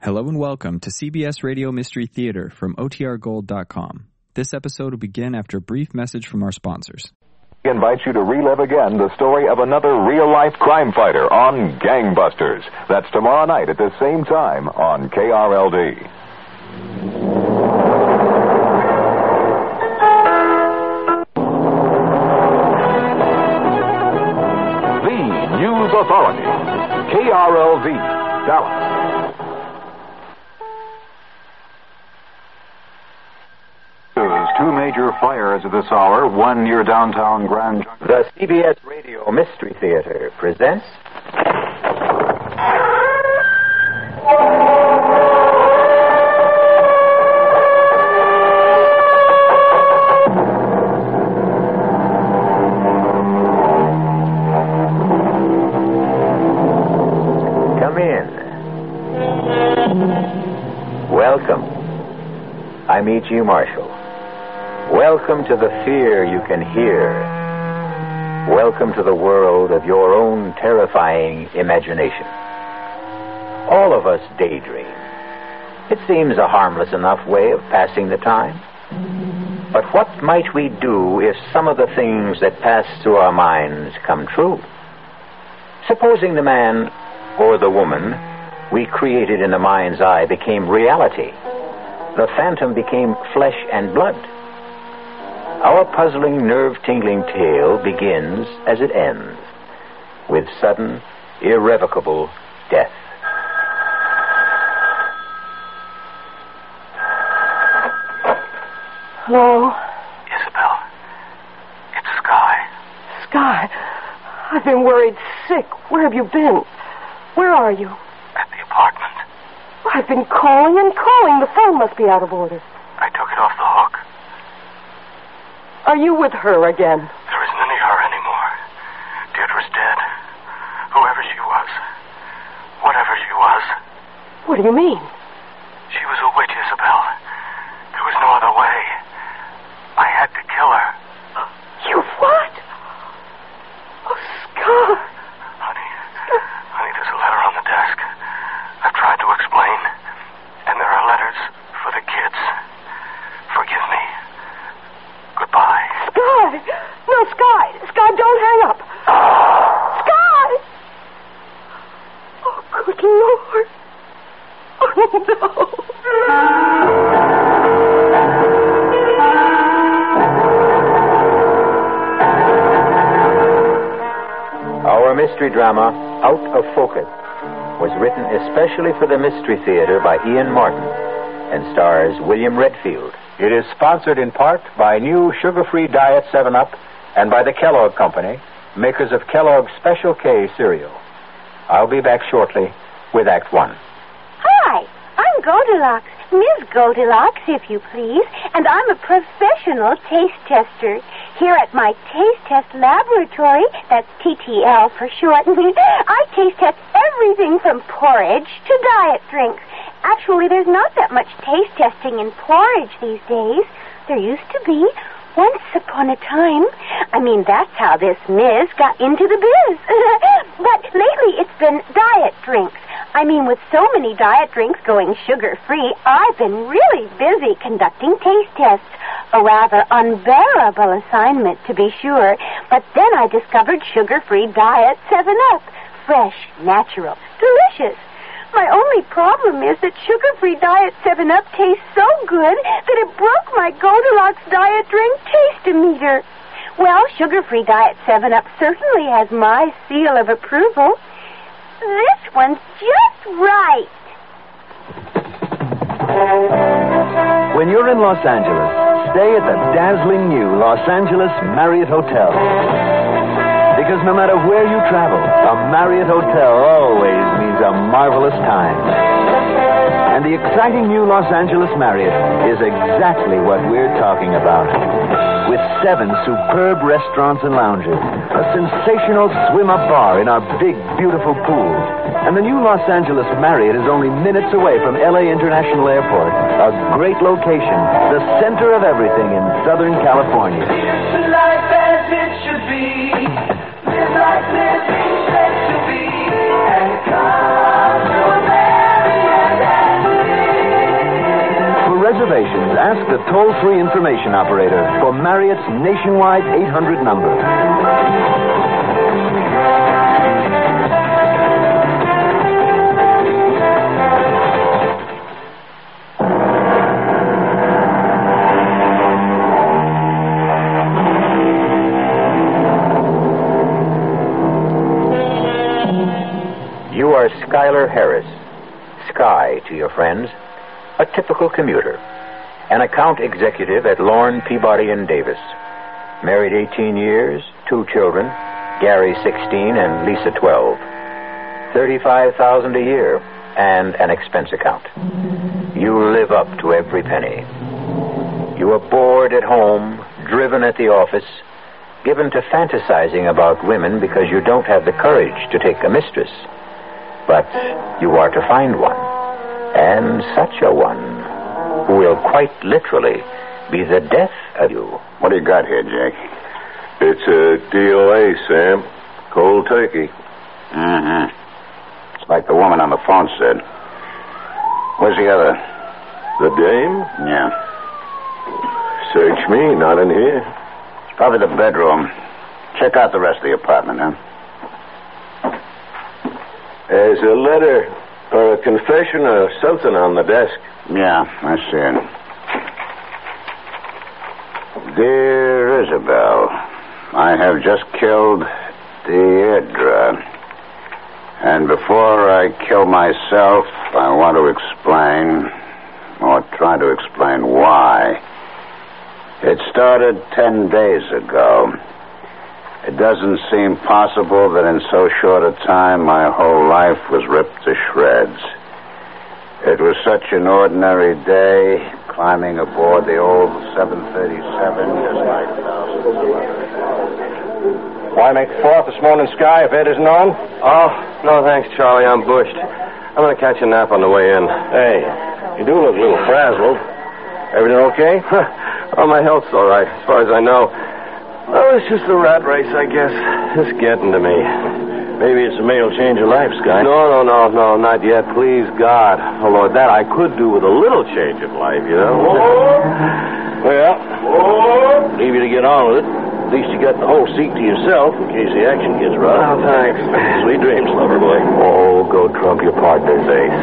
Hello and welcome to CBS Radio Mystery Theater from OTRGold.com. This episode will begin after a brief message from our sponsors. We invite you to relive again the story of another real life crime fighter on Gangbusters. That's tomorrow night at the same time on KRLD. The News Authority, KRLD, Dallas. Fires at this hour, one near downtown Grand. The CBS Radio Mystery Theater presents. Come in. Welcome. I'm E.G. Marshall. Welcome to the fear you can hear. Welcome to the world of your own terrifying imagination. All of us daydream. It seems a harmless enough way of passing the time. But what might we do if some of the things that pass through our minds come true? Supposing the man or the woman we created in the mind's eye became reality. The phantom became flesh and blood. Our puzzling, nerve tingling tale begins as it ends with sudden, irrevocable death. Hello? Isabel, it's Sky. Sky, I've been worried sick. Where have you been? Where are you? At the apartment. I've been calling and calling. The phone must be out of order. I took it off the hook. Are you with her again? There isn't any her anymore. Deirdre's dead. Whoever she was. Whatever she was. What do you mean? Drama, Out of Focus, was written especially for the Mystery Theater by Ian Martin and stars William Redfield. It is sponsored in part by new sugar-free Diet 7-Up and by the Kellogg Company, makers of Kellogg's Special K cereal. I'll be back shortly with Act One. Hi, I'm Goldilocks, Ms. Goldilocks, if you please, and I'm a professional taste tester. Here at my taste test laboratory, that's TTL for short, I taste test everything from porridge to diet drinks. Actually, there's not that much taste testing in porridge these days. There used to be. Once upon a time. I mean, that's how this Miz got into the biz. but lately it's been diet drinks. I mean, with so many diet drinks going sugar free, I've been really busy conducting taste tests. A rather unbearable assignment, to be sure. But then I discovered sugar free diet 7 Up. Fresh, natural, delicious. My only problem is that sugar-free Diet 7-Up tastes so good that it broke my Goldilocks diet drink taste-o-meter. Well, sugar-free Diet 7-Up certainly has my seal of approval. This one's just right. When you're in Los Angeles, stay at the dazzling new Los Angeles Marriott Hotel. Because no matter where you travel, a Marriott Hotel always means a marvelous time. And the exciting new Los Angeles Marriott is exactly what we're talking about. With seven superb restaurants and lounges, a sensational swim up bar in our big, beautiful pool, and the new Los Angeles Marriott is only minutes away from LA International Airport, a great location, the center of everything in Southern California reservations, ask the toll-free information operator for Marriott's nationwide 800 number. Schuyler Harris, Sky to your friends, a typical commuter, an account executive at Lorne, Peabody, and Davis. Married 18 years, two children, Gary 16 and Lisa 12. 35,000 a year and an expense account. You live up to every penny. You are bored at home, driven at the office, given to fantasizing about women because you don't have the courage to take a mistress. But you are to find one, and such a one, who will quite literally be the death of you. What do you got here, Jake? It's a DOA, Sam. Cold turkey. Mm-hmm. It's like the woman on the phone said. Where's the other? The dame? Yeah. Search me, not in here. It's probably the bedroom. Check out the rest of the apartment, huh? There's a letter or a confession or something on the desk. Yeah, I see it. Dear Isabel, I have just killed Deirdre. And before I kill myself, I want to explain, or try to explain why. It started ten days ago. It doesn't seem possible that in so short a time my whole life was ripped to shreds. It was such an ordinary day, climbing aboard the old 737 just like Why make fourth this morning, Sky, if Ed isn't on? Oh, no thanks, Charlie. I'm bushed. I'm going to catch a nap on the way in. Hey, you do look a little frazzled. Everything okay? oh, my health's all right, as far as I know. Oh, it's just the rat race, I guess. It's getting to me. Maybe it's a male change of life, Sky. No, no, no, no, not yet. Please, God. Oh, Lord, that I could do with a little change of life, you know. Well, leave you to get on with it. At least you got the whole seat to yourself in case the action gets rough. Oh, thanks. Sweet dreams, lover boy. Oh, go trump your partner's ace.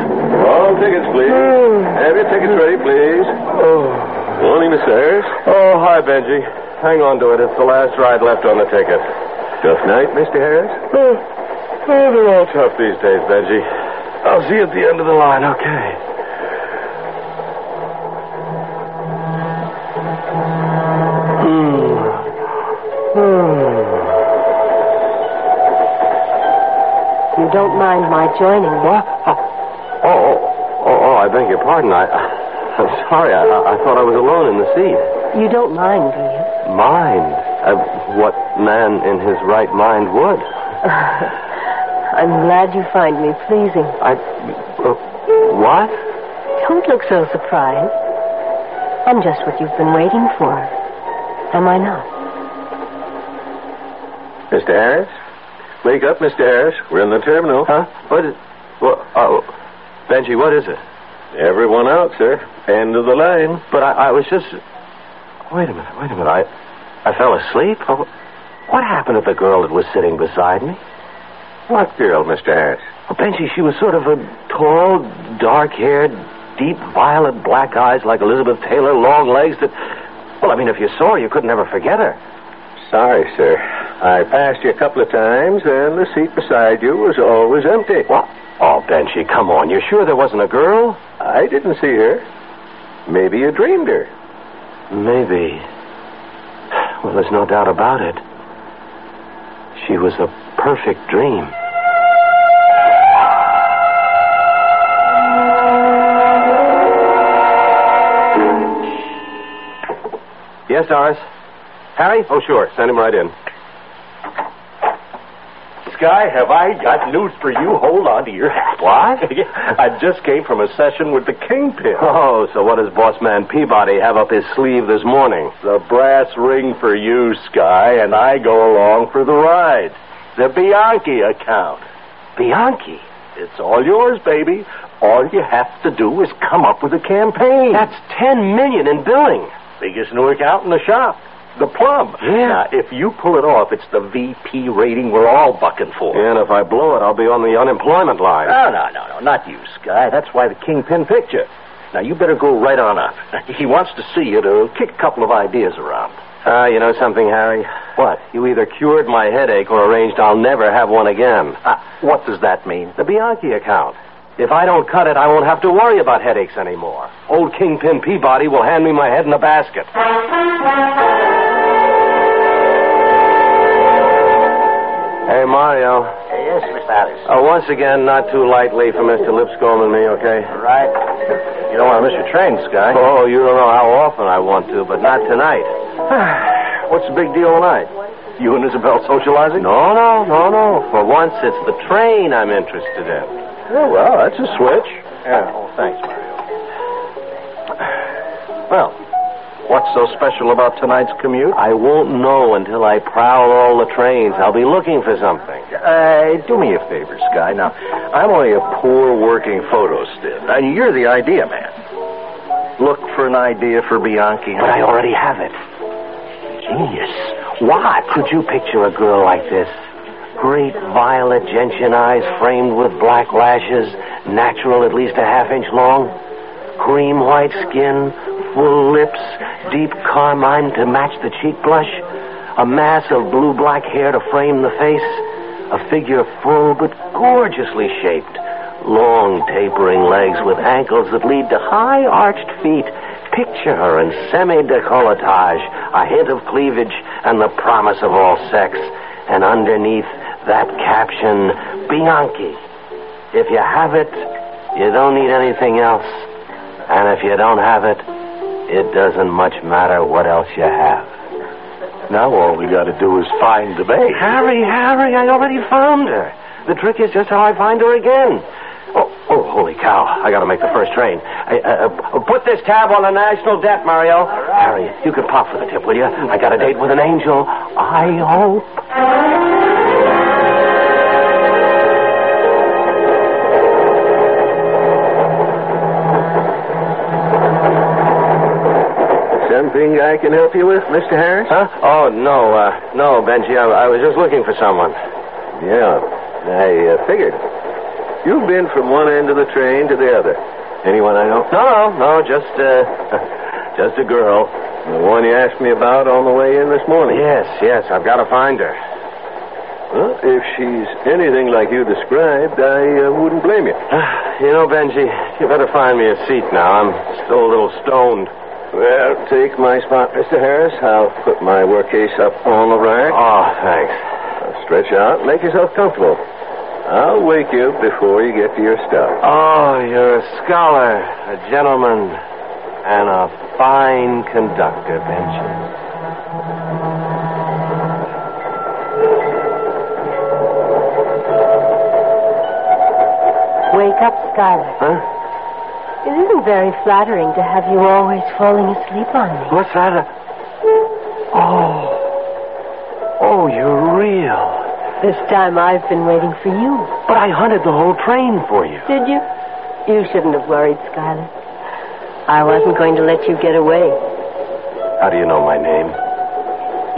All tickets, please. Hmm. Have your tickets ready, please. Oh. Morning, Miss Harris. Oh, hi, Benji. Hang on to it. It's the last ride left on the ticket. Tough night, Mr. Harris? Oh, oh they're all tough these days, Benji. I'll see you at the end of the line, okay? Hmm. Hmm. You don't mind my joining me? What? Oh, oh, oh, oh, I beg your pardon. I, I'm sorry. I, I thought I was alone in the seat. You don't mind, do you? Mind? Uh, what man in his right mind would? I'm glad you find me pleasing. I. Uh, what? Don't look so surprised. I'm just what you've been waiting for. Am I not? Mr. Harris? Wake up, Mr. Harris. We're in the terminal. Huh? What is. Well, oh. Benji, what is it? Everyone out, sir. End of the line. But I, I was just. Wait a minute, wait a minute. I, I fell asleep? Oh, what happened to the girl that was sitting beside me? What girl, Mr. Harris? Oh, Benji, she was sort of a tall, dark haired, deep violet black eyes like Elizabeth Taylor, long legs that. Well, I mean, if you saw her, you could never forget her. Sorry, sir. I passed you a couple of times, and the seat beside you was always empty. What? Oh, Benji, come on. You're sure there wasn't a girl? I didn't see her. Maybe you dreamed her. Maybe. Well, there's no doubt about it. She was a perfect dream. Yes, Doris. Harry? Oh, sure. Send him right in. Sky, have I got news for you? Hold on to your hat. What? I just came from a session with the Kingpin. Oh, so what does boss man Peabody have up his sleeve this morning? The brass ring for you, Sky, and I go along for the ride. The Bianchi account. Bianchi? It's all yours, baby. All you have to do is come up with a campaign. That's ten million in billing. biggest Newark out in the shop. The plum. Yeah. Now, if you pull it off, it's the VP rating we're all bucking for. Yeah, And if I blow it, I'll be on the unemployment line. No, no, no, no, not you, Sky. That's why the kingpin you. Now, you better go right on up. He wants to see you to kick a couple of ideas around. Ah, you know something, Harry? What? You either cured my headache or arranged I'll never have one again. Uh, what does that mean? The Bianchi account. If I don't cut it, I won't have to worry about headaches anymore. Old Kingpin Peabody will hand me my head in a basket. Hey, Mario. Yes, Mr. Harris. Uh, once again, not too lightly for Mr. Lipscomb and me, okay? Right. You don't want to miss your train, Sky. Oh, you don't know how often I want to, but not tonight. What's the big deal tonight? You and Isabel socializing? No, no, no, no. For once, it's the train I'm interested in. Oh, well, that's a switch. Yeah. Oh, thanks, Mario. Well, what's so special about tonight's commute? I won't know until I prowl all the trains. I'll be looking for something. Uh, do me a favor, Sky. Now, I'm only a poor working photo stiff. And you're the idea man. Look for an idea for Bianchi. But I already have it. Genius. What? Could you picture a girl like this? Great violet gentian eyes framed with black lashes, natural at least a half inch long, cream white skin, full lips, deep carmine to match the cheek blush, a mass of blue black hair to frame the face, a figure full but gorgeously shaped, long tapering legs with ankles that lead to high arched feet. Picture her in semi decolletage, a hint of cleavage, and the promise of all sex. And underneath that caption, Bianchi. If you have it, you don't need anything else. And if you don't have it, it doesn't much matter what else you have. Now all we gotta do is find the bait. Harry, Harry, I already found her. The trick is just how I find her again. Oh, oh, holy cow. I gotta make the first train. I, uh, uh, put this tab on the national debt, Mario. Harry, you can pop for the tip, will you? I got a date with an angel. I hope. I can help you with, Mr. Harris? Huh? Oh, no, uh, no, Benji. I, I was just looking for someone. Yeah, I uh, figured. You've been from one end of the train to the other. Anyone I know? No, no, no, just, uh, just a girl. The one you asked me about on the way in this morning. Yes, yes, I've got to find her. Well, if she's anything like you described, I uh, wouldn't blame you. You know, Benji, you better find me a seat now. I'm still a little stoned. Well, take my spot, Mr. Harris. I'll put my work case up on the rack. Oh, thanks. Now stretch out. Make yourself comfortable. I'll wake you before you get to your stuff. Oh, you're a scholar, a gentleman, and a fine conductor, Benji. Wake up, Skylar. Huh? It isn't very flattering to have you always falling asleep on me. What's that? Uh, oh. Oh, you're real. This time I've been waiting for you. But I hunted the whole train for you. Did you? You shouldn't have worried, Skylar. I wasn't going to let you get away. How do you know my name?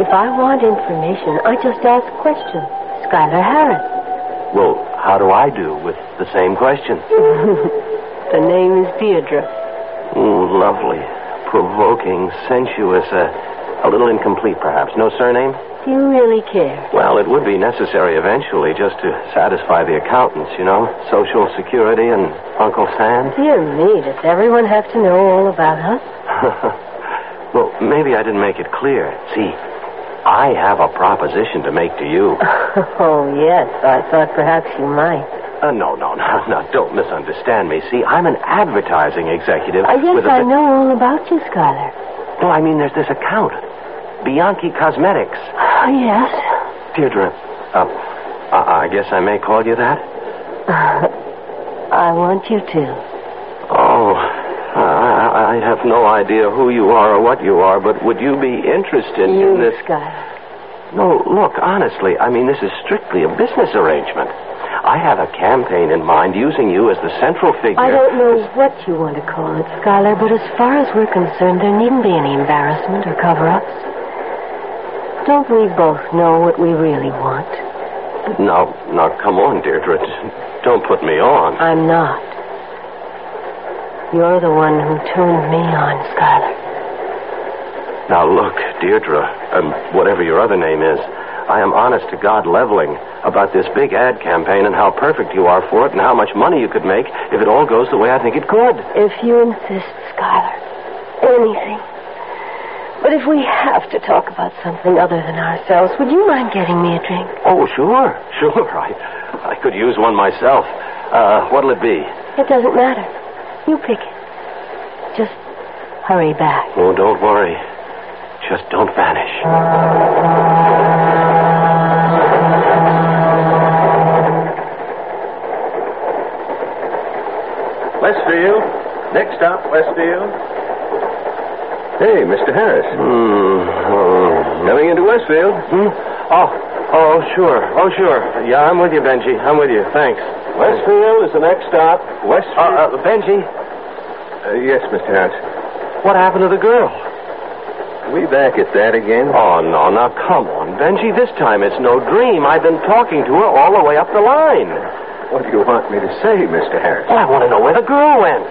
If I want information, I just ask questions. Skylar Harris. Well, how do I do with the same question? the name is Deirdre. Mm, lovely, provoking, sensuous, uh, a little incomplete, perhaps. No surname? Do you really care? Well, it would be necessary eventually just to satisfy the accountants, you know. Social Security and Uncle Sam. Dear me, does everyone have to know all about us? well, maybe I didn't make it clear. See, I have a proposition to make to you. oh, yes. I thought perhaps you might. Uh, no, no, no, no. Don't misunderstand me. See, I'm an advertising executive. I guess with a I bit- know all about you, Skylar. No, I mean, there's this account. Bianchi Cosmetics. Oh, yes. Deirdre, uh, I I guess I may call you that? I want you to. Oh, I, I have no idea who you are or what you are, but would you be interested You, in this? Skylar. No, look, honestly, I mean, this is strictly a business arrangement. I have a campaign in mind using you as the central figure. I don't know what you want to call it, Skylar, but as far as we're concerned, there needn't be any embarrassment or cover-ups. Don't we both know what we really want? Now, now, come on, Deirdre. Don't put me on. I'm not. You're the one who turned me on, Skylar. Now, look, Deirdre, um, whatever your other name is, I am honest to God leveling about this big ad campaign and how perfect you are for it and how much money you could make if it all goes the way I think it could. If you insist, Skylar. Anything. But if we have to talk about something other than ourselves, would you mind getting me a drink? Oh, sure, sure. I, I could use one myself. Uh, what'll it be? It doesn't matter. You pick it. Just hurry back. Oh, don't worry. Just don't vanish. Westfield. Next stop, Westfield. Hey, Mr. Harris. Hmm. Oh. Coming into Westfield. Hmm? Oh, oh, sure. Oh, sure. Yeah, I'm with you, Benji. I'm with you. Thanks. Westfield is the next stop. Westfield. Uh, uh, Benji, Uh, yes, Mr. Harris. what happened to the girl? We back at that again? Oh, no. Now, come on, Benji. This time it's no dream. I've been talking to her all the way up the line. What do you want me to say, Mr. Harris? Well, I want to know where the girl went.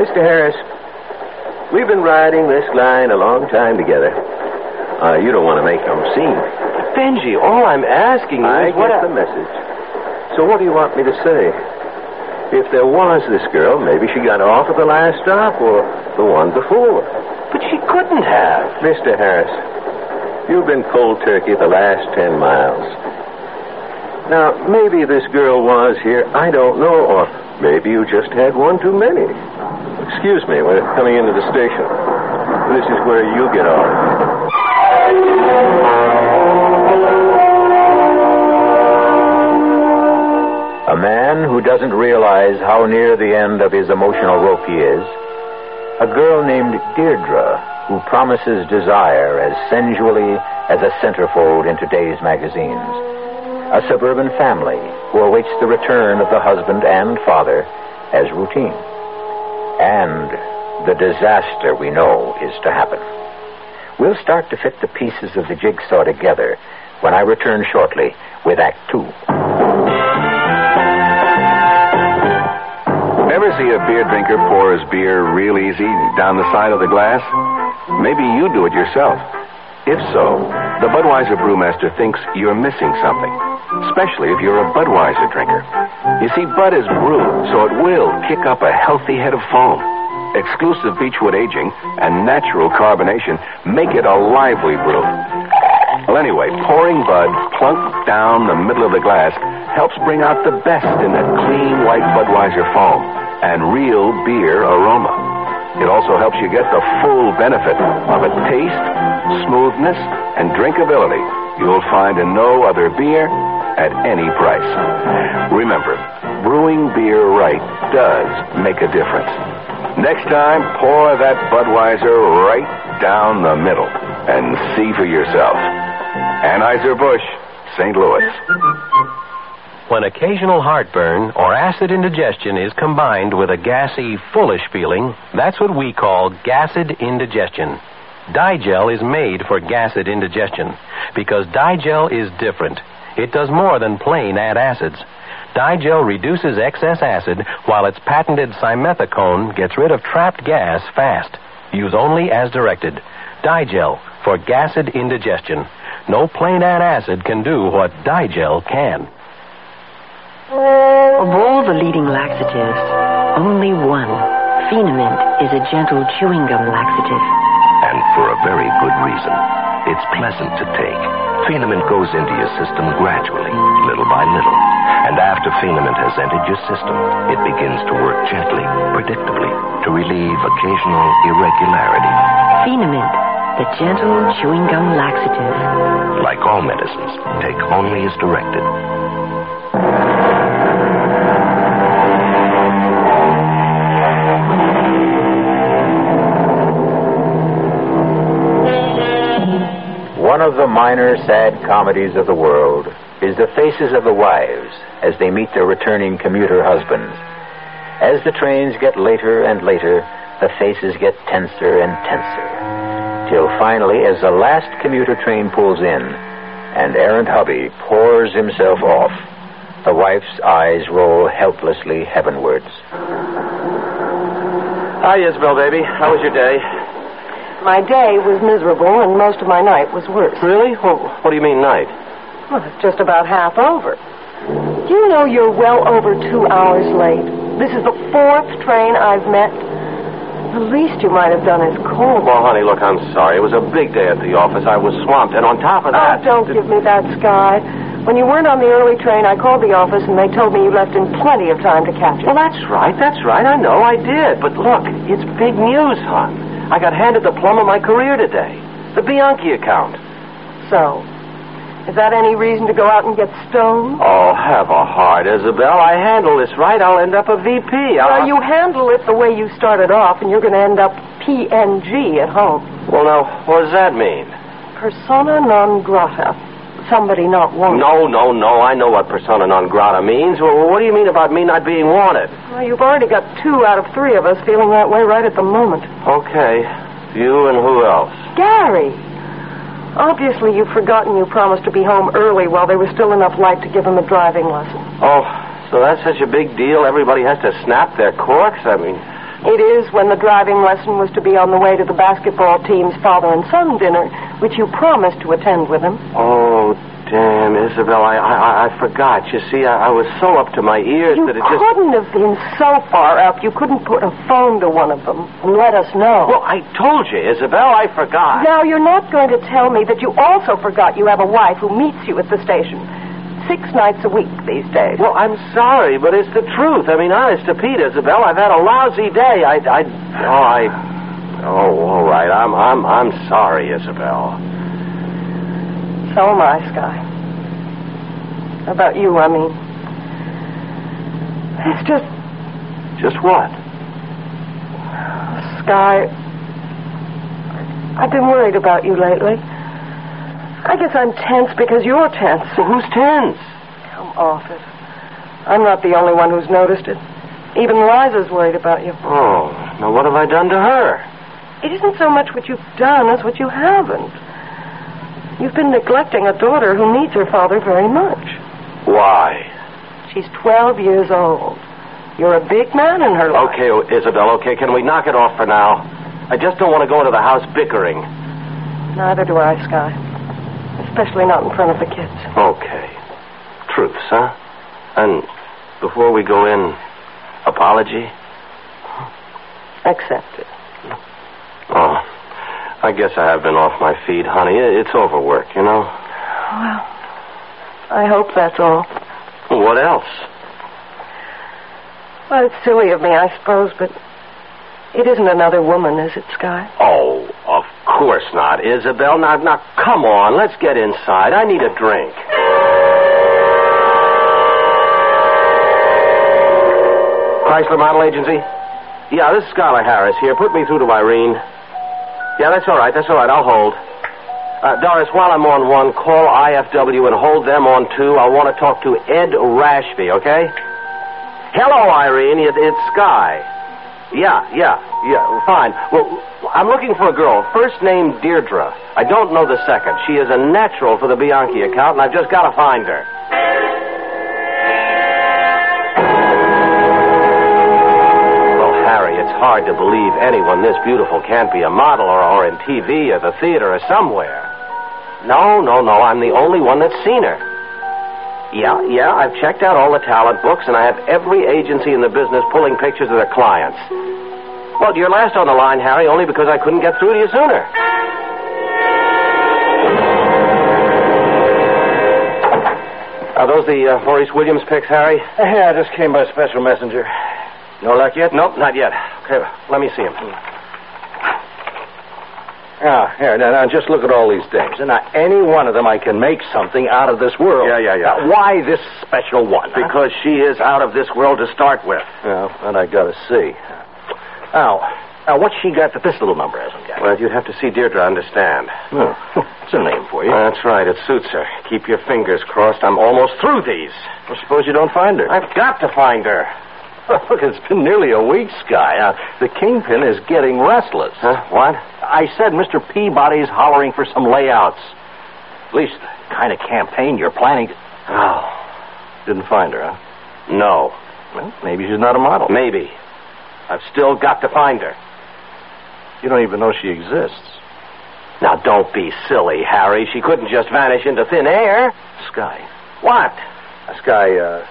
Mr. Harris, we've been riding this line a long time together. Uh, you don't want to make no scene. Benji, all I'm asking you I is what get the message. So what do you want me to say? If there was this girl, maybe she got off at the last stop or the one before. Couldn't have. Mr. Harris, you've been cold turkey the last ten miles. Now, maybe this girl was here, I don't know, or maybe you just had one too many. Excuse me, we're coming into the station. This is where you get off. A man who doesn't realize how near the end of his emotional rope he is. A girl named Deirdre who promises desire as sensually as a centerfold in today's magazines. A suburban family who awaits the return of the husband and father as routine. And the disaster we know is to happen. We'll start to fit the pieces of the jigsaw together when I return shortly with Act Two. Ever see a beer drinker pour his beer real easy down the side of the glass? Maybe you do it yourself. If so, the Budweiser Brewmaster thinks you're missing something, especially if you're a Budweiser drinker. You see, Bud is brewed, so it will kick up a healthy head of foam. Exclusive Beechwood aging and natural carbonation make it a lively brew. Well, anyway, pouring Bud plunk down the middle of the glass helps bring out the best in that clean white Budweiser foam and real beer aroma. It also helps you get the full benefit of a taste, smoothness, and drinkability you'll find in no other beer at any price. Remember, brewing beer right does make a difference. Next time, pour that Budweiser right down the middle and see for yourself. Anheuser-Busch, St. Louis. When occasional heartburn or acid indigestion is combined with a gassy, foolish feeling, that's what we call gassed indigestion. Di-Gel is made for gassed indigestion because Di-Gel is different. It does more than plain add acids. Di-Gel reduces excess acid while its patented simethicone gets rid of trapped gas fast. Use only as directed. Di-Gel for gassed indigestion. No plain antacid can do what Di-Gel can. Of all the leading laxatives, only one, Feen-a-mint, is a gentle chewing gum laxative. And for a very good reason. It's pleasant to take. Feen-a-mint goes into your system gradually, little by little. And after Feen-a-mint has entered your system, it begins to work gently, predictably, to relieve occasional irregularity. Feen-a-mint, the gentle chewing gum laxative. Like all medicines, take only as directed. One of the minor sad comedies of the world, is the faces of the wives as they meet their returning commuter husbands. As the trains get later and later, the faces get tenser and tenser. Till finally, as the last commuter train pulls in and errant hubby pours himself off, the wife's eyes roll helplessly heavenwards. Hi, Isabel, baby. How was your day? My day was miserable, and most of my night was worse. Really? Well, what do you mean, night? Well, it's just about half over. Do you know you're well over two hours late? This is the fourth train I've met. The least you might have done is call. Well, honey, look, I'm sorry. It was a big day at the office. I was swamped, and on top of oh, that. Oh, don't give me that, Sky. When you weren't on the early train, I called the office and they told me you left in plenty of time to catch it. Well, that's right, that's right. I know I did. But look, it's big news, hon. I got handed the plum of my career today. The Bianchi account. So, is that any reason to go out and get stoned? Oh, have a heart, Isabel. I handle this right. I'll end up a VP. Well, I'll... you handle it the way you started off, and you're going to end up PNG at home. Well, now, what does that mean? Persona non grata. Somebody not wanted. No, no, no. I know what persona non grata means. Well, what do you mean about me not being wanted? Well, you've already got two out of three of us feeling that way right at the moment. Okay. You and who else? Gary! Obviously, you've forgotten you promised to be home early while there was still enough light to give him a driving lesson. Oh, so that's such a big deal? Everybody has to snap their corks? I mean. It is when the driving lesson was to be on the way to the basketball team's father and son dinner, which you promised to attend with him. Oh, damn, Isabel, I I, I forgot. You see, I, I was so up to my ears You that it just. You couldn't have been so far up. You couldn't put a phone to one of them and let us know. Well, I told you, Isabel, I forgot. Now, you're not going to tell me that you also forgot you have a wife who meets you at the station six nights a week these days. Well, I'm sorry, but it's the truth. I mean, honest to Pete, Isabel, I've had a lousy day. I, I, oh, I, oh, all right. I'm, I'm, I'm sorry, Isabel. So am I, Sky. About you, I mean. It's just, Just what? Sky. I've been worried about you lately. I guess I'm tense because you're tense. Well, who's tense? Come off it. I'm not the only one who's noticed it. Even Liza's worried about you. Oh, now what have I done to her? It isn't so much what you've done as what you haven't. You've been neglecting a daughter who needs her father very much. Why? She's 12 years old. You're a big man in her life. Okay, Isabel, okay, can we knock it off for now? I just don't want to go into the house bickering. Neither do I, Sky. Especially not in front of the kids. Okay. Truths, huh? And before we go in, apology? Accepted. Oh, I guess I have been off my feet, honey. It's overwork, you know? Well, I hope that's all. What else? Well, it's silly of me, I suppose, but it isn't another woman, is it, Sky? Oh, of course not, Isabel. Now, now, come on. Let's get inside. I need a drink. Chrysler Model Agency? Yeah, this is Schuyler Harris here. Put me through to Irene. Yeah, that's all right. That's all right. I'll hold. Uh, Doris, while I'm on one, call IFW and hold them on two. I want to talk to Ed Rashby, okay? Hello, Irene. It, it's Sky. Yeah, yeah, yeah. Fine. Well, I'm looking for a girl. First name Deirdre. I don't know the second. She is a natural for the Bianchi account, and I've just got to find her. Hard to believe anyone this beautiful can't be a model or, or in TV or the theater or somewhere. No, no, no. I'm the only one that's seen her. Yeah, yeah, I've checked out all the talent books, and I have every agency in the business pulling pictures of their clients. Well, you're last on the line, Harry, only because I couldn't get through to you sooner. Are those the uh, Maurice Williams pics, Harry? Yeah, I just came by special messenger. No luck yet? Nope, not yet. Okay, let me see him. Ah, here, now, now, just look at all these dames. And now, any one of them I can make something out of this world. Yeah, yeah, yeah. Now, why this special one? huh? Because she is out of this world to start with. Well, and I gotta see. Now, now, what's she got that this little number hasn't got? Well, you'd have to see Deirdre to understand. Oh, it's a name for you. That's right. It suits her. Keep your fingers crossed. I'm almost through these. Well, suppose you don't find her. I've got to find her. Look, it's been nearly a week, Sky. Uh, the kingpin is getting restless. Huh? What? I said Mr. Peabody's hollering for some layouts. At least the kind of campaign you're planning. To... Oh. Didn't find her, huh? No. Well, maybe she's not a model. Maybe. I've still got to find her. You don't even know she exists. Now, don't be silly, Harry. She couldn't just vanish into thin air. Sky. What? Sky, uh,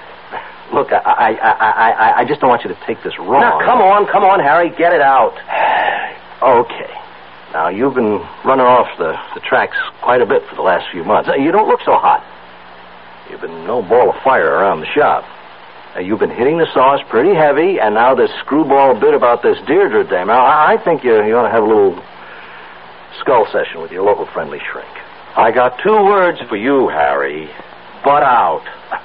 look, I, I, I, I, I just don't want you to take this wrong. Now, come on, come on, Harry. Get it out. okay. Now, you've been running off the, the tracks quite a bit for the last few months. Uh, You don't look so hot. You've been no ball of fire around the shop. Uh, you've been hitting the sauce pretty heavy, and now this screwball bit about this Deirdre dame. Now, I, I think you, you ought to have a little skull session with your local friendly shrink. I got two words for you, Harry. Butt out.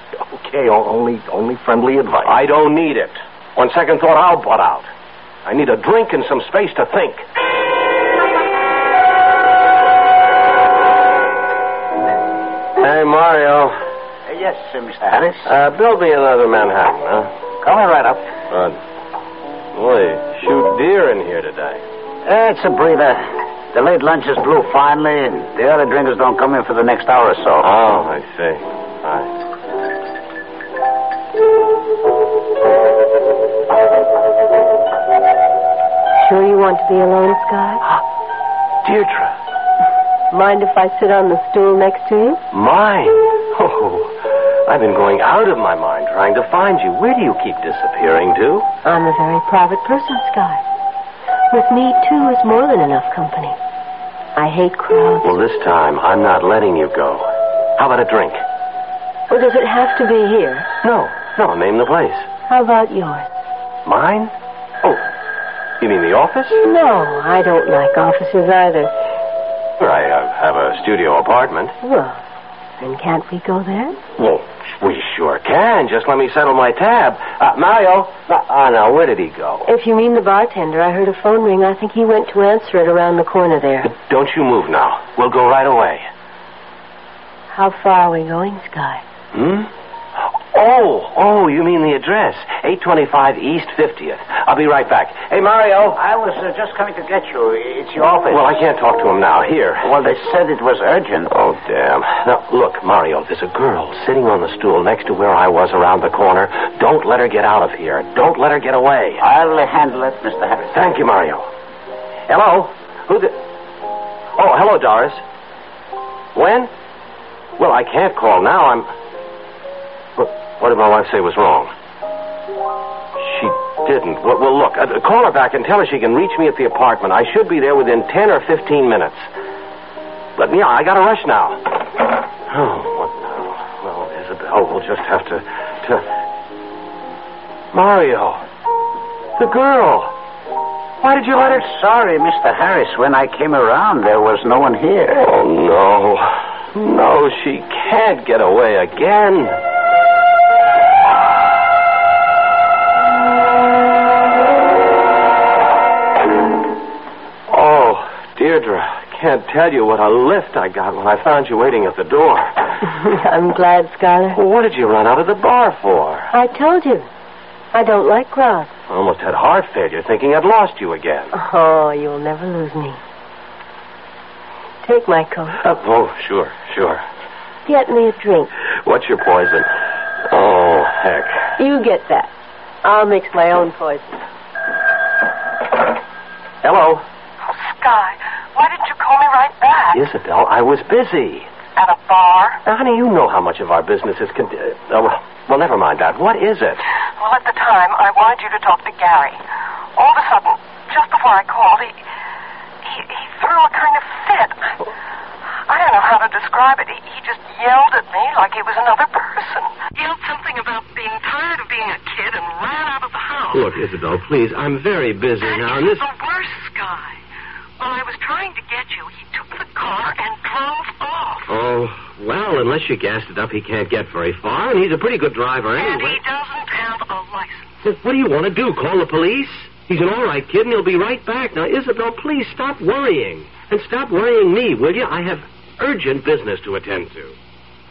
Okay, only only friendly advice. I don't need it. On second thought, I'll butt out. I need a drink and some space to think. Hey, Mario. yes, Mr. Harris. Uh, build me another Manhattan, huh? Coming right up. Good. Boy, shoot deer in here today. It's a breather. The late lunches blew finally, and the other drinkers don't come in for the next hour or so. Oh, I see. Sure you want to be alone, Sky? Ah, Deirdre. Mind if I sit on the stool next to you? Mine? Oh, I've been going out of my mind trying to find you. Where do you keep disappearing to? I'm a very private person, Sky. With me, two is more than enough company. I hate crowds. Well, this time, I'm not letting you go. How about a drink? Or does it have to be here? No. No, name the place. How about yours? Mine? Oh, you mean the office? No, I don't like offices either. Well, I uh, have a studio apartment. Well, then can't we go there? Well, we sure can. Just let me settle my tab. Uh, Mario. Ah, uh, now, where did he go? If you mean the bartender, I heard a phone ring. I think he went to answer it around the corner there. Don't you move now. We'll go right away. How far are we going, Sky? Hmm? Oh, oh, you mean the address. 825 East 50th. I'll be right back. Hey, Mario. I was uh, just coming to get you. It's your office. Well, I can't talk to him now. Here. Well, they said it was urgent. Oh, damn. Now, look, Mario, there's a girl sitting on the stool next to where I was around the corner. Don't let her get out of here. Don't let her get away. I'll uh, handle it, Mr. Harris. Thank you, Mario. Hello? Who the... Oh, hello, Doris. When? Well, I can't call now. I'm... What, did my wife say was wrong? She didn't. Well, well look, uh, call her back and tell her she can reach me at the apartment. I should be there within 10 or 15 minutes. But, yeah, I got to rush now. Oh, what now? Well, Isabel we'll just have to... to... Mario. The girl. Why did you let her... Sorry, Mr. Harris. When I came around, there was no one here. Oh, no. No, she can't get away again. Deirdre, can't tell you what a lift I got when I found you waiting at the door. I'm glad, Skylar. Well, what did you run out of the bar for? I told you. I don't like crowds. I almost had heart failure thinking I'd lost you again. Oh, you'll never lose me. Take my coat. Uh, oh, sure, sure. Get me a drink. What's your poison? Oh, heck. You get that. I'll mix my own poison. Hello. Oh, Sky, why didn't you call me right back? Isabel, I was busy. At a bar? Now, honey, you know how much of our business is. Con- uh, well, well, never mind that. What is it? Well, at the time, I wanted you to talk to Gary. All of a sudden, just before I called, he, he, he threw a kind of fit. I don't know how to describe it. He, he just yelled at me like he was another person. Yelled something about being tired of being a kid and ran out of the house. Look, Isabel, please. I'm very busy now, and this. was the worst, Sky. While I was trying to get you, he took the car and drove off. Oh, well, unless you gassed it up, he can't get very far, and he's a pretty good driver And anyway. he doesn't have a license. Look, What do you want to do? Call the police? He's an all right kid, and he'll be right back. Now, Isabel, please stop worrying. And stop worrying me, will you? I have urgent business to attend to.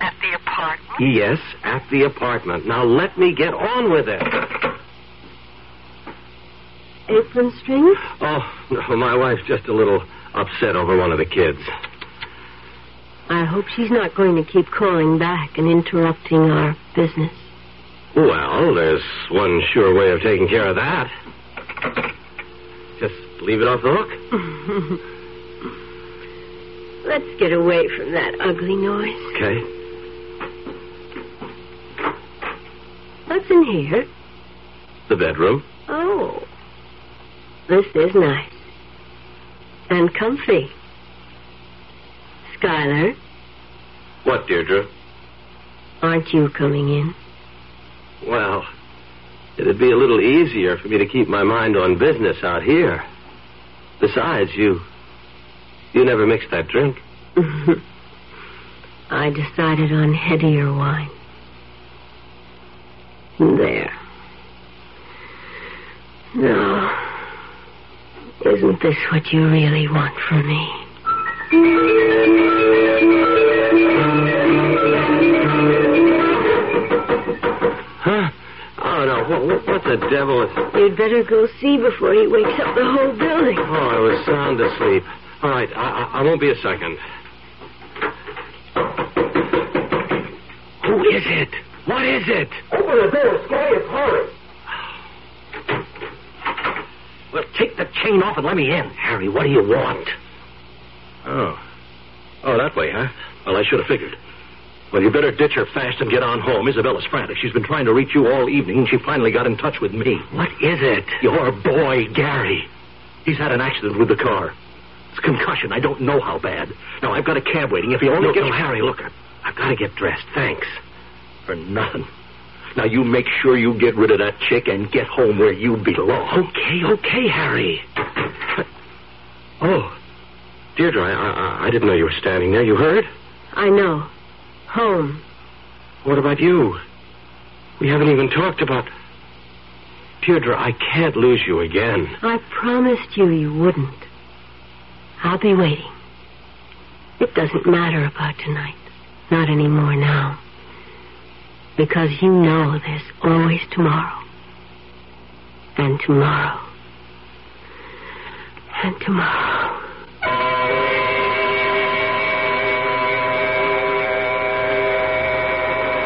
At the apartment? Yes, at the apartment. Now, let me get on with it. Apron strings? Oh, no, my wife's just a little upset over one of the kids. I hope she's not going to keep calling back and interrupting our business. Well, there's one sure way of taking care of that. Just leave it off the hook. Let's get away from that ugly noise. Okay. What's in here? The bedroom. Oh. This is nice. And comfy. Schuyler, What, Deirdre? aren't you coming in? Well, it'd be a little easier for me to keep my mind on business out here. Besides, you. You never mixed that drink. I decided on headier wine. There. Now, isn't this what you really want from me? Huh? Oh, no. What, what, what the devil is. You'd better go see before he wakes up the whole building. Oh, I was sound asleep. All right, I, I, I won't be a second. Who is it? What is it? Open the door, Scary. It's Harry. Well, take the chain off and let me in. Harry, what do you want? Oh. Oh, that way, huh? Well, I should have figured. Well, you better ditch her fast and get on home. Isabella's frantic. She's been trying to reach you all evening, and she finally got in touch with me. What is it? Your boy, Gary. He's had an accident with the car. It's concussion. I don't know how bad. Now, I've got a cab waiting. If you only No, get... no, Harry, look, I- I've got to get dressed. Thanks. For nothing. Now, you make sure you get rid of that chick and get home where you belong. Okay, okay, Harry. Oh, Deirdre, I, I, I didn't know you were standing there. You heard? I know. Home. What about you? We haven't even talked about. Deirdre, I can't lose you again. I promised you you wouldn't. I'll be waiting. It doesn't matter about tonight. Not anymore now. Because you know there's always tomorrow. And tomorrow. And tomorrow.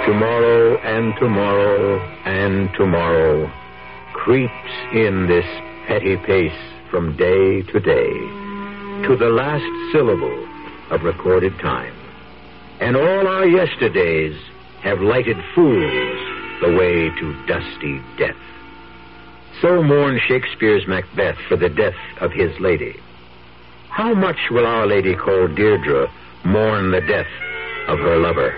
Tomorrow and tomorrow and tomorrow creeps in this petty pace from day to day to the last syllable of recorded time. And all our yesterdays have lighted fools the way to dusty death. So mourned Shakespeare's Macbeth for the death of his lady. How much will Our Lady called Deirdre mourn the death of her lover?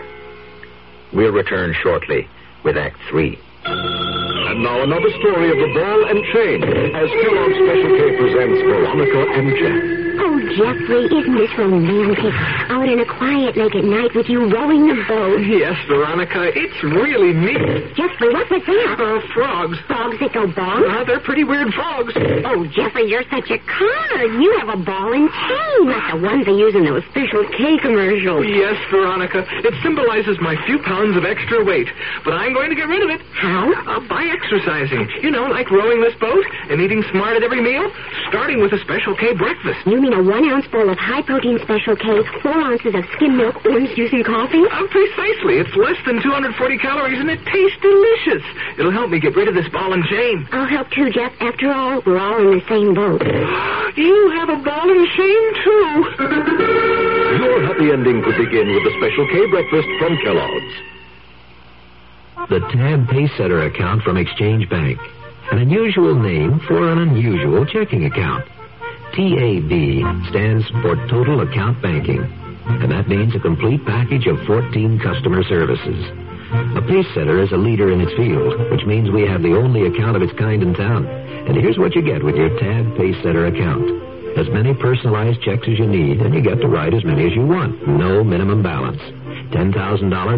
We'll return shortly with Act Three. And now another story of the ball and chain as Kellogg's Special K presents Veronica and Jack. Oh, Jeffrey, isn't this romantic? Out in a quiet lake at night with you rowing the boat. Yes, Veronica, it's really neat. Jeffrey, what's with that? Uh, frogs. Frogs that go bong? Uh, they're pretty weird frogs. Oh, Jeffrey, you're such a card. You have a ball and chain, like the ones they use in those special K commercials. Yes, Veronica. It symbolizes my few pounds of extra weight. But I'm going to get rid of it. How? Uh, by exercising. You know, like rowing this boat and eating smart at every meal, starting with a Special K breakfast. You mean a one ounce bowl of high protein special K, four ounces of skim milk, orange juice, and coffee? Uh, precisely. It's less than 240 calories and it tastes delicious. It'll help me get rid of this ball and chain. I'll help too, Jeff. After all, we're all in the same boat. You have a ball and chain, too. Your happy ending could begin with the Special K breakfast from Kellogg's. The Tab Pacesetter account from Exchange Bank. An unusual name for an unusual checking account. TAB stands for Total Account Banking, and that means a complete package of 14 customer services. A Pacesetter is a leader in its field, which means we have the only account of its kind in town. And here's what you get with your Tab Pace Pacesetter account. As many personalized checks as you need, and you get to write as many as you want. No minimum balance. $10,000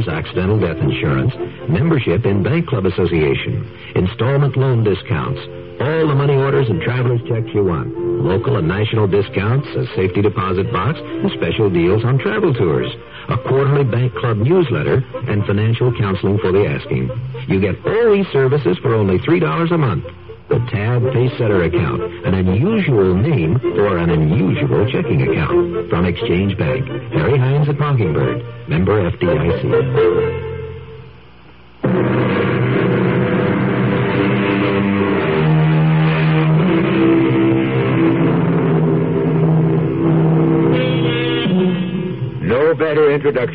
accidental death insurance, membership in Bank Club Association, installment loan discounts, All the money orders and traveler's checks you want. Local and national discounts, a safety deposit box, and special deals on travel tours. A quarterly bank club newsletter, and financial counseling for the asking. You get all these services for only $3 a month. The Tab Pacesetter account, an unusual name for an unusual checking account. From Exchange Bank, Harry Hines at Mockingbird, member FDIC.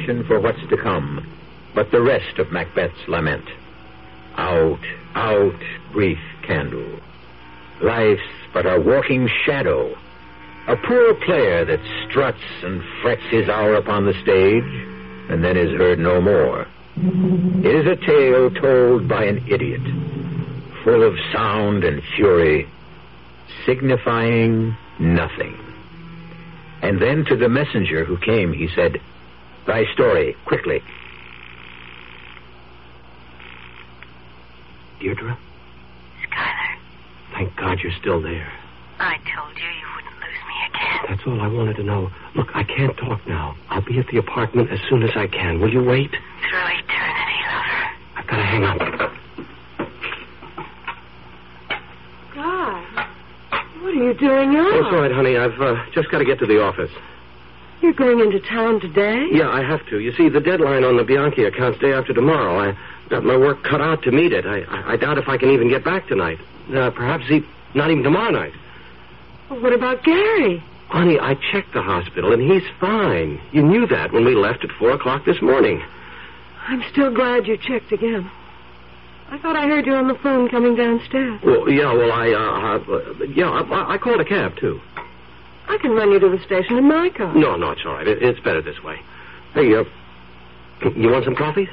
Introduction for what's to come, but the rest of Macbeth's lament. Out, out, brief candle. Life's but a walking shadow, a poor player that struts and frets his hour upon the stage, and then is heard no more. It is a tale told by an idiot, full of sound and fury, signifying nothing. And then to the messenger who came, he said, Thy story, quickly. Deirdre, Schuyler, thank God you're still there. I told you you wouldn't lose me again. That's all I wanted to know. Look, I can't talk now. I'll be at the apartment as soon as I can. Will you wait? Through eternity, lover. I've got to hang up. God, what are you doing now? Oh, it's all right, honey. I've uh, just got to get to the office. You're going into town today? Yeah, I have to. You see, the deadline on the Bianchi account's day after tomorrow. I got my work cut out to meet it. I, I, I doubt if I can even get back tonight. Uh, perhaps e- not even tomorrow night. Well, what about Gary? Honey, I checked the hospital, and he's fine. You knew that when we left at 4 o'clock this morning. I'm still glad you checked again. I thought I heard you on the phone coming downstairs. Well, yeah, well, I, uh, uh yeah, I, I called a cab, too. I can run you to the station in my car. No, no, it's all right. It, it's better this way. Hey, uh, you want some coffee?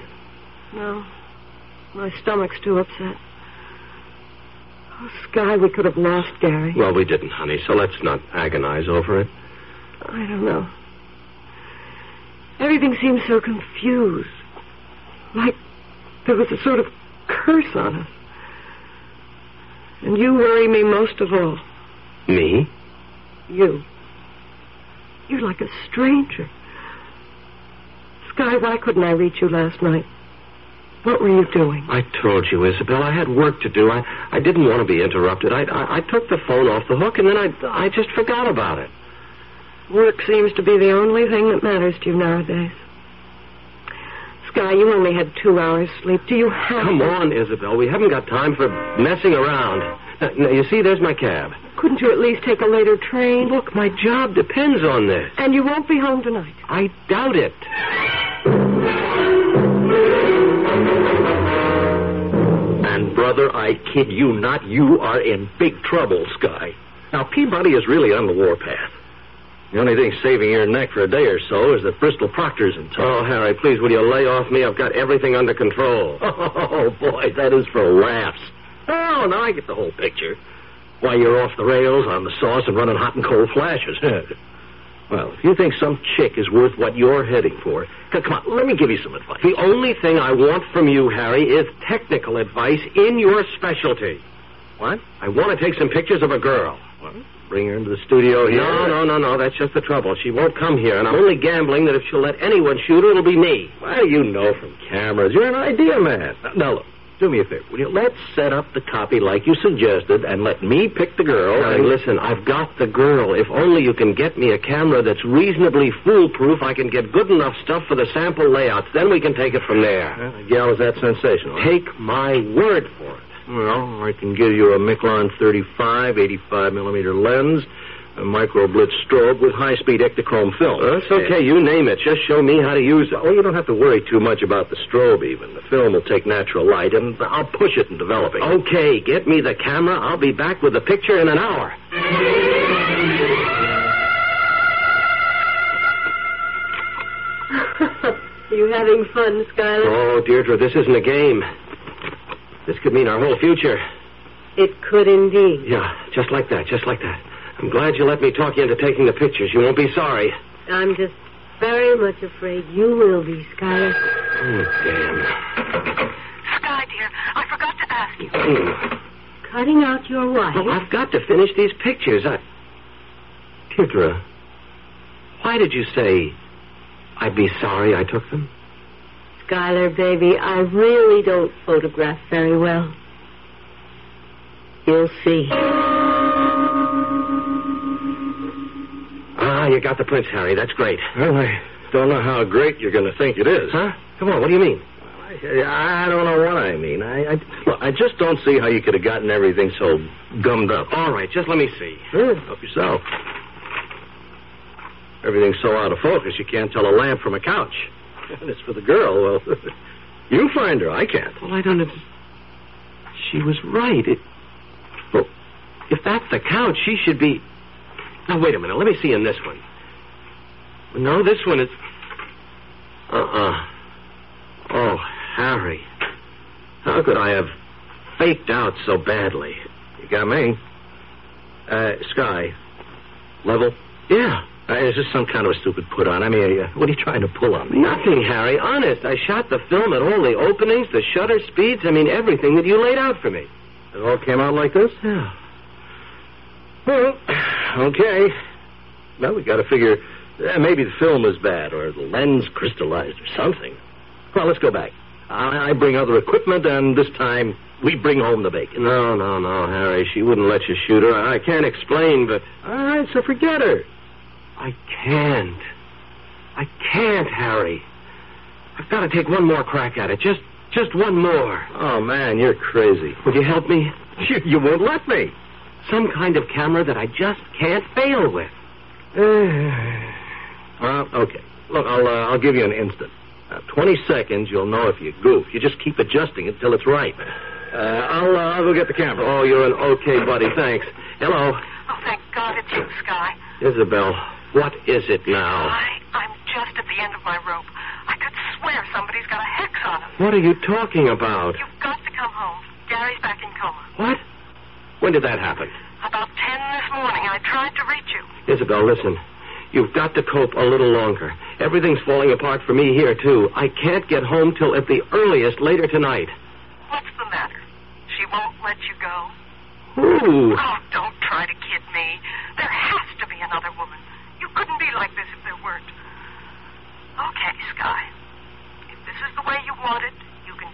No. My stomach's too upset. Oh, Sky, we could have lost Gary. Well, we didn't, honey, so let's not agonize over it. I don't know. Everything seems so confused. Like there was a sort of curse on us. And you worry me most of all. Me? You. You're like a stranger. Sky, why couldn't I reach you last night? What were you doing? I told you, Isabel. I had work to do. I, I didn't want to be interrupted. I, I, I took the phone off the hook, and then I, I just forgot about it. Work seems to be the only thing that matters to you nowadays. Sky, you only had two hours sleep. Do you have Come to- on, Isabel. We haven't got time for messing around. Now, now, you see, there's my cab. Couldn't you at least take a later train? Look, my job depends on this. And you won't be home tonight. I doubt it. And, brother, I kid you not, you are in big trouble, Sky. Now, Peabody is really on the warpath. The only thing saving your neck for a day or so is that Bristol Proctor's in town. Oh. Harry, please, will you lay off me? I've got everything under control. Oh, boy, that is for laughs. Oh, now I get the whole picture. Why, you're off the rails on the sauce and running hot and cold flashes. well, if you think some chick is worth what you're heading for, come on, let me give you some advice. The only thing I want from you, Harry, is technical advice in your specialty. What? I want to take some pictures of a girl. Bring her into the studio here? No, no, no, no. That's just the trouble. She won't come here, and I'm only gambling that if she'll let anyone shoot her, it'll be me. Well, you know from cameras. You're an idea man. Now, now, look, do me a favor, will you? Let's set up the copy like you suggested and let me pick the girl. Harry, and listen, I've got the girl. If only you can get me a camera that's reasonably foolproof, I can get good enough stuff for the sample layouts. Then we can take it from there. Well, the gal is that sensational. Take my word for it. Well, I can give you a Miclon 35, 85 millimeter lens, a micro blitz strobe with high speed Ektachrome film. That's okay. You name it. Just show me how to use it. Oh, you don't have to worry too much about the strobe, even. The film will take natural light, and I'll push it in developing. Okay, get me the camera. I'll be back with the picture in an hour. you having fun, Schuyler? Oh, Deirdre, this isn't a game. This could mean our whole future. It could indeed. Yeah, just like that, just like that. I'm glad you let me talk you into taking the pictures. You won't be sorry. I'm just very much afraid you will be, Schuyler. Oh, damn. Sky, dear, I forgot to ask you. Hmm. cutting out your wife. Well, I've got to finish these pictures. I... Deirdre, why did you say I'd be sorry I took them? Schuyler, baby, I really don't photograph very well. You'll see. Ah, you got the prints, Harry. That's great. Well, I don't know how great you're going to think it is. Huh? Come on, what do you mean? I, I don't know what I mean. I, I, look, I just don't see how you could have gotten everything so gummed up. All right, just let me see. Sure, help yourself. Everything's so out of focus you can't tell a lamp from a couch. And it's for the girl. Well, you find her. I can't. Well, I don't. know. She was right. It. Well, if that's the couch, she should be. Now wait a minute. Let me see in this one. No, this one is. Uh-uh. Oh, Harry. How could I have faked out so badly? You got me. Uh, Sky. Level? Yeah. Uh, is this some kind of a stupid put on? I mean, uh, what are you trying to pull on me? Nothing, Harry. Honest. I shot the film at all the openings, the shutter speeds. I mean, everything that you laid out for me. It all came out like this? Yeah. Well, okay. Well, we got to figure uh, maybe the film was bad or the lens crystallized or something. Well, let's go back. I, I bring other equipment, and this time we bring home the bacon. No, no, no, Harry. She wouldn't let you shoot her. I can't explain, but. All right, so forget her. I can't. I can't, Harry. I've got to take one more crack at it. Just just one more. Oh, man, you're crazy. Would you help me? You, you won't let me. Some kind of camera that I just can't fail with. well, okay. Look, I'll, uh, I'll give you an instant. Uh, 20 seconds, you'll know if you goof. You just keep adjusting it till it's right. Uh, I'll, uh, I'll go get the camera. Oh, you're an okay buddy. Thanks. Hello. Oh, thank God it's you, Sky. Isabel, what is it now? I, I'm just at the end of my rope. I could swear somebody's got a hex on him. What are you talking about? You've got to come home. Gary's back in coma. What? When did that happen? About 10 this morning. I tried to reach you. Isabel, listen. You've got to cope a little longer. Everything's falling apart for me here, too. I can't get home till at the earliest later tonight. What's the matter? She won't let you go? Ooh. Oh, don't try to kid me. There has to be another woman. You couldn't be like this if there weren't. Okay, Sky. If this is the way you want it,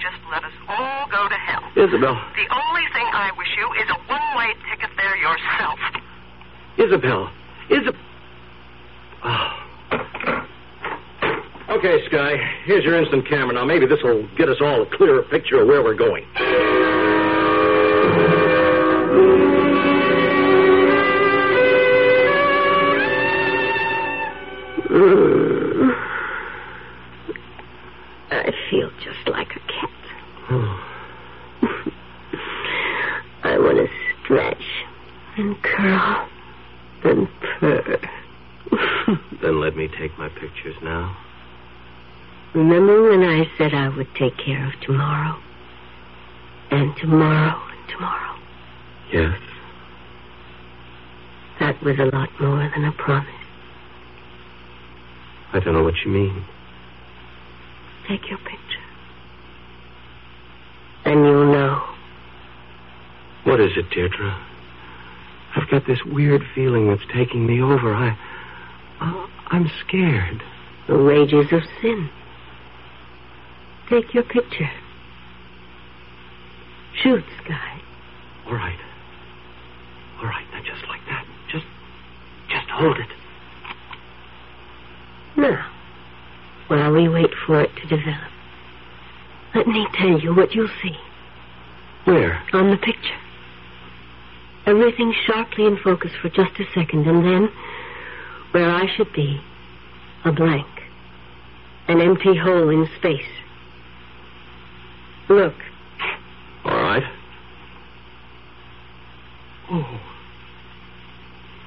just let us all go to hell. Isabel. The only thing I wish you is a one-way ticket there yourself. Isabel. Isabel. Oh. Okay, Sky. Here's your instant camera. Now, maybe this will get us all a clearer picture of where we're going. I feel just like a cat. I want to stretch and curl and purr. then let me take my pictures now. Remember when I said I would take care of tomorrow? And tomorrow and tomorrow. Yes. That was a lot more than a promise. I don't know what you mean. Take your picture. And you'll know. What is it, Deirdre? I've got this weird feeling that's taking me over. I, I I'm scared. The wages of sin. Take your picture. Shoot, Sky. All right. All right, now just like that. Just just hold it. Now, while we wait for it to develop, let me tell you what you'll see. Where? On the picture. Everything sharply in focus for just a second, and then, where I should be, a blank. An empty hole in space. Look. All right. Oh.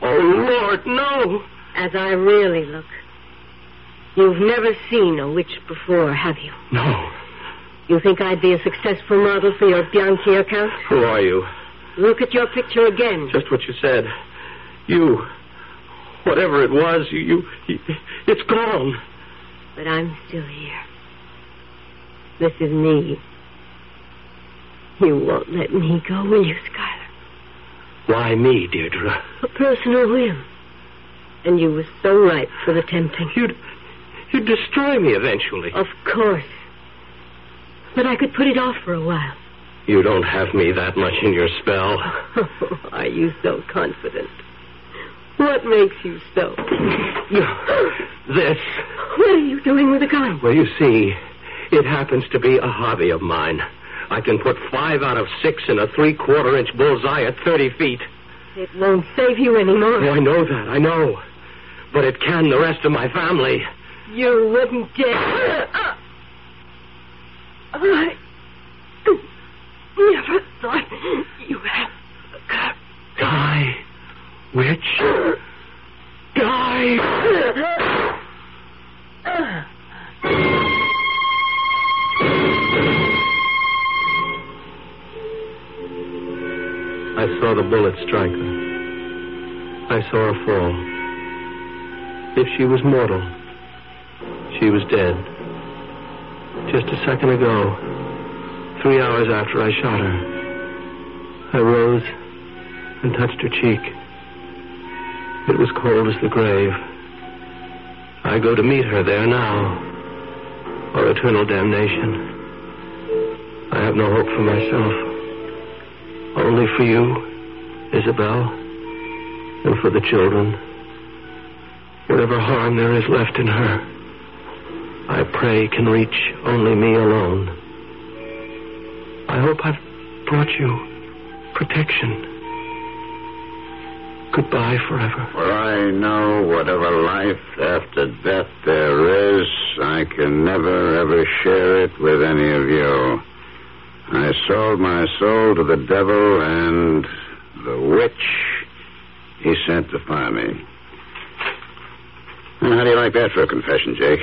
Oh, Lord, no! As I really look. You've never seen a witch before, have you? No. You think I'd be a successful model for your Bianchi account? Who are you? Look at your picture again. Just what you said. You. Whatever it was, you, you, you. It's gone. But I'm still here. This is me. You won't let me go, will you, Schuyler? Why me, Deirdre? A personal whim. And you were so right for the tempting. You'd, you'd destroy me eventually. Of course. But I could put it off for a while. You don't have me that much in your spell. Are you so confident? What makes you so? This. What are you doing with a gun? Well, you see, it happens to be a hobby of mine. I can put five out of six in a three quarter inch bullseye at 30 feet. It won't save you anymore. Oh, I know that, I know. But it can the rest of my family. You wouldn't dare. I never thought you had a gun. Die, witch. Die. I saw the bullet strike her. I saw her fall. If she was mortal, she was dead. Just a second ago, three hours after I shot her, I rose and touched her cheek. It was cold as the grave. I go to meet her there now, or eternal damnation. I have no hope for myself. Only for you, Isabel, and for the children. Whatever harm there is left in her, I pray can reach only me alone. I hope I've brought you protection. Goodbye forever. For I know whatever life after death there is, I can never ever share it with any of you. I sold my soul to the devil and the witch he sent to find me. Well, how do you like that for a confession, Jake?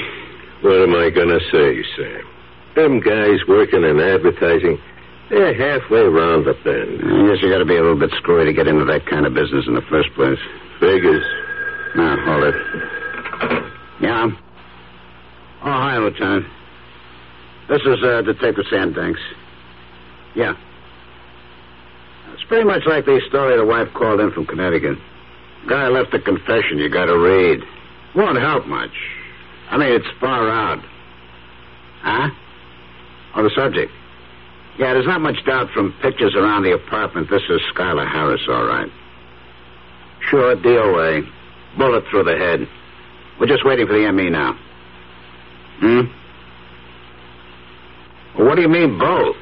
What am I going to say, Sam? Them guys working in advertising, they're halfway round the bend. I guess you got to be a little bit screwy to get into that kind of business in the first place. Figures. Now, hold it. Yeah? Oh, hi, Lieutenant. This is uh, Detective Sandanks. Yeah. It's pretty much like the story the wife called in from Connecticut. Guy left a confession you got to read. Won't help much. I mean, it's far out. Huh? On the subject. Yeah, there's not much doubt from pictures around the apartment. This is Schuyler Harris, all right. Sure, DOA. Bullet through the head. We're just waiting for the ME now. Hmm? What do you mean, both?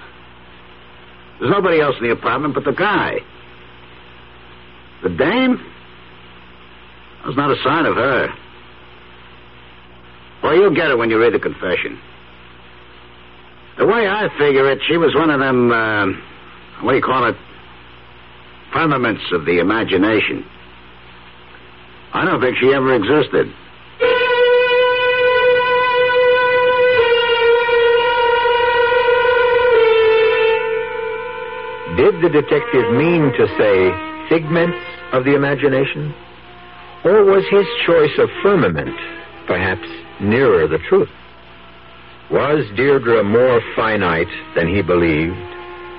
There's nobody else in the apartment but the guy. The dame? There's not a sign of her. Well, you'll get it when you read the confession. The way I figure it, she was one of them, uh, what do you call it? Firmaments of the imagination. I don't think she ever existed. Did the detective mean to say figments of the imagination? Or was his choice of firmament perhaps nearer the truth? Was Deirdre more finite than he believed?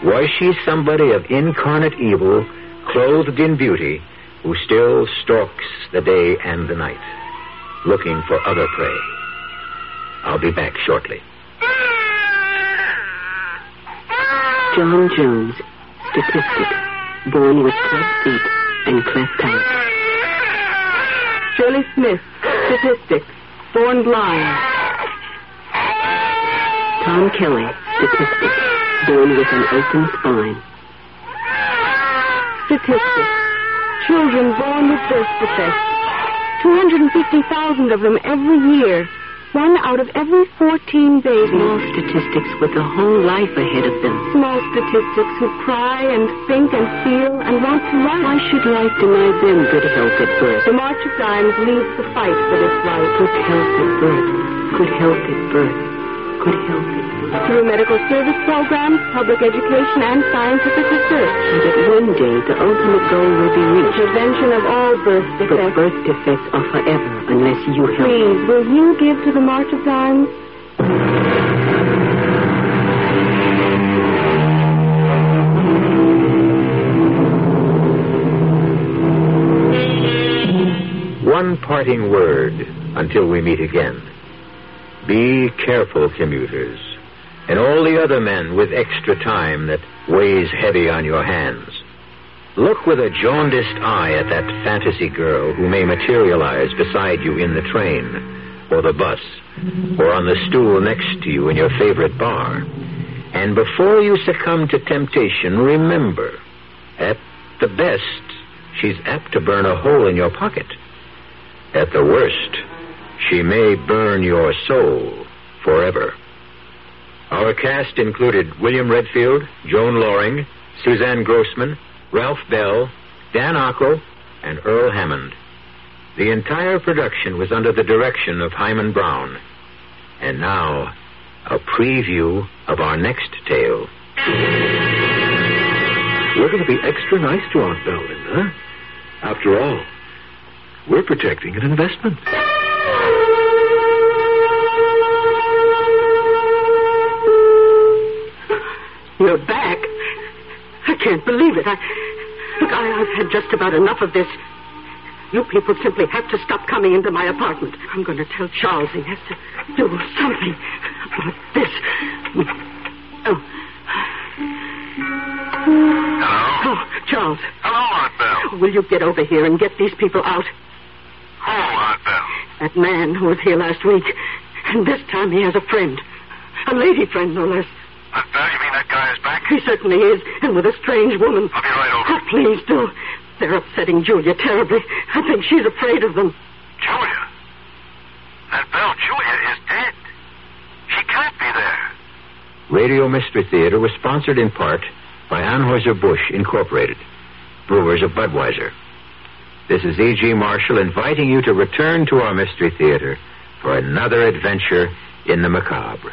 Was she somebody of incarnate evil, clothed in beauty, who still stalks the day and the night, looking for other prey? I'll be back shortly. John Jones, statistic, born with club feet and cleft palate. Shirley Smith, statistic, born blind. Tom Kelly, statistic, born with an open spine. Statistic, children born with birth defects. 250,000 of them every year. One out of every 14 babies. Small statistics with a whole life ahead of them. Small statistics who cry and think and feel and want to life. Why should life deny them good health at birth? The March of Dimes leads the fight for this life. Good health at birth. Good health at birth could help people. Through medical service programs, public education, and scientific research. That one day the ultimate goal will be reached. Prevention of all birth defects. But birth defects are forever unless you help. Please, will you give to the March of Dimes? One parting word until we meet again. Be careful, commuters, and all the other men with extra time that weighs heavy on your hands. Look with a jaundiced eye at that fantasy girl who may materialize beside you in the train, or the bus, or on the stool next to you in your favorite bar. And before you succumb to temptation, remember, at the best, she's apt to burn a hole in your pocket. At the worst, she may burn your soul forever. Our cast included William Redfield, Joan Loring, Suzanne Grossman, Ralph Bell, Dan Ockrell, and Earl Hammond. The entire production was under the direction of Himan Brown. And now, a preview of our next tale. We're going to be extra nice to Aunt Bell, Linda. After all, we're protecting an investment. You're back. I can't believe it. I, look, I, I've had just about enough of this. You people simply have to stop coming into my apartment. I'm going to tell Charles he has to do something about this. Oh. Hello? Oh, Charles. Hello, Aunt Bell. Will you get over here and get these people out? Who, Aunt Bell? That man who was here last week. And this time he has a friend. A lady friend, no less. Aunt Bell, you mean that guy is back? He certainly is, and with a strange woman. I'll be right over. Oh, please do. They're upsetting Julia terribly. I think she's afraid of them. Julia? That Bell, Julia is dead. She can't be there. Radio Mystery Theater was sponsored in part by Anheuser-Busch Incorporated, brewers of Budweiser. This is E.G. Marshall inviting you to return to our Mystery Theater for another adventure in the macabre.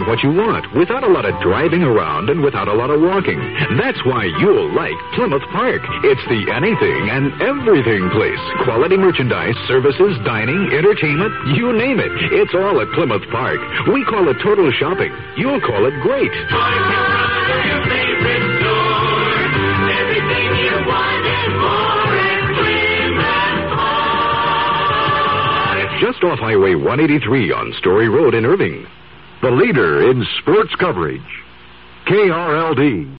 Find what you want without a lot of driving around and without a lot of walking. That's why you'll like Plymouth Park. It's the anything and everything place. Quality merchandise, services, dining, entertainment, you name it. It's all at Plymouth Park. We call it total shopping. You'll call it great. Just off Highway 183 on Story Road in Irving. The leader in sports coverage. KRLD.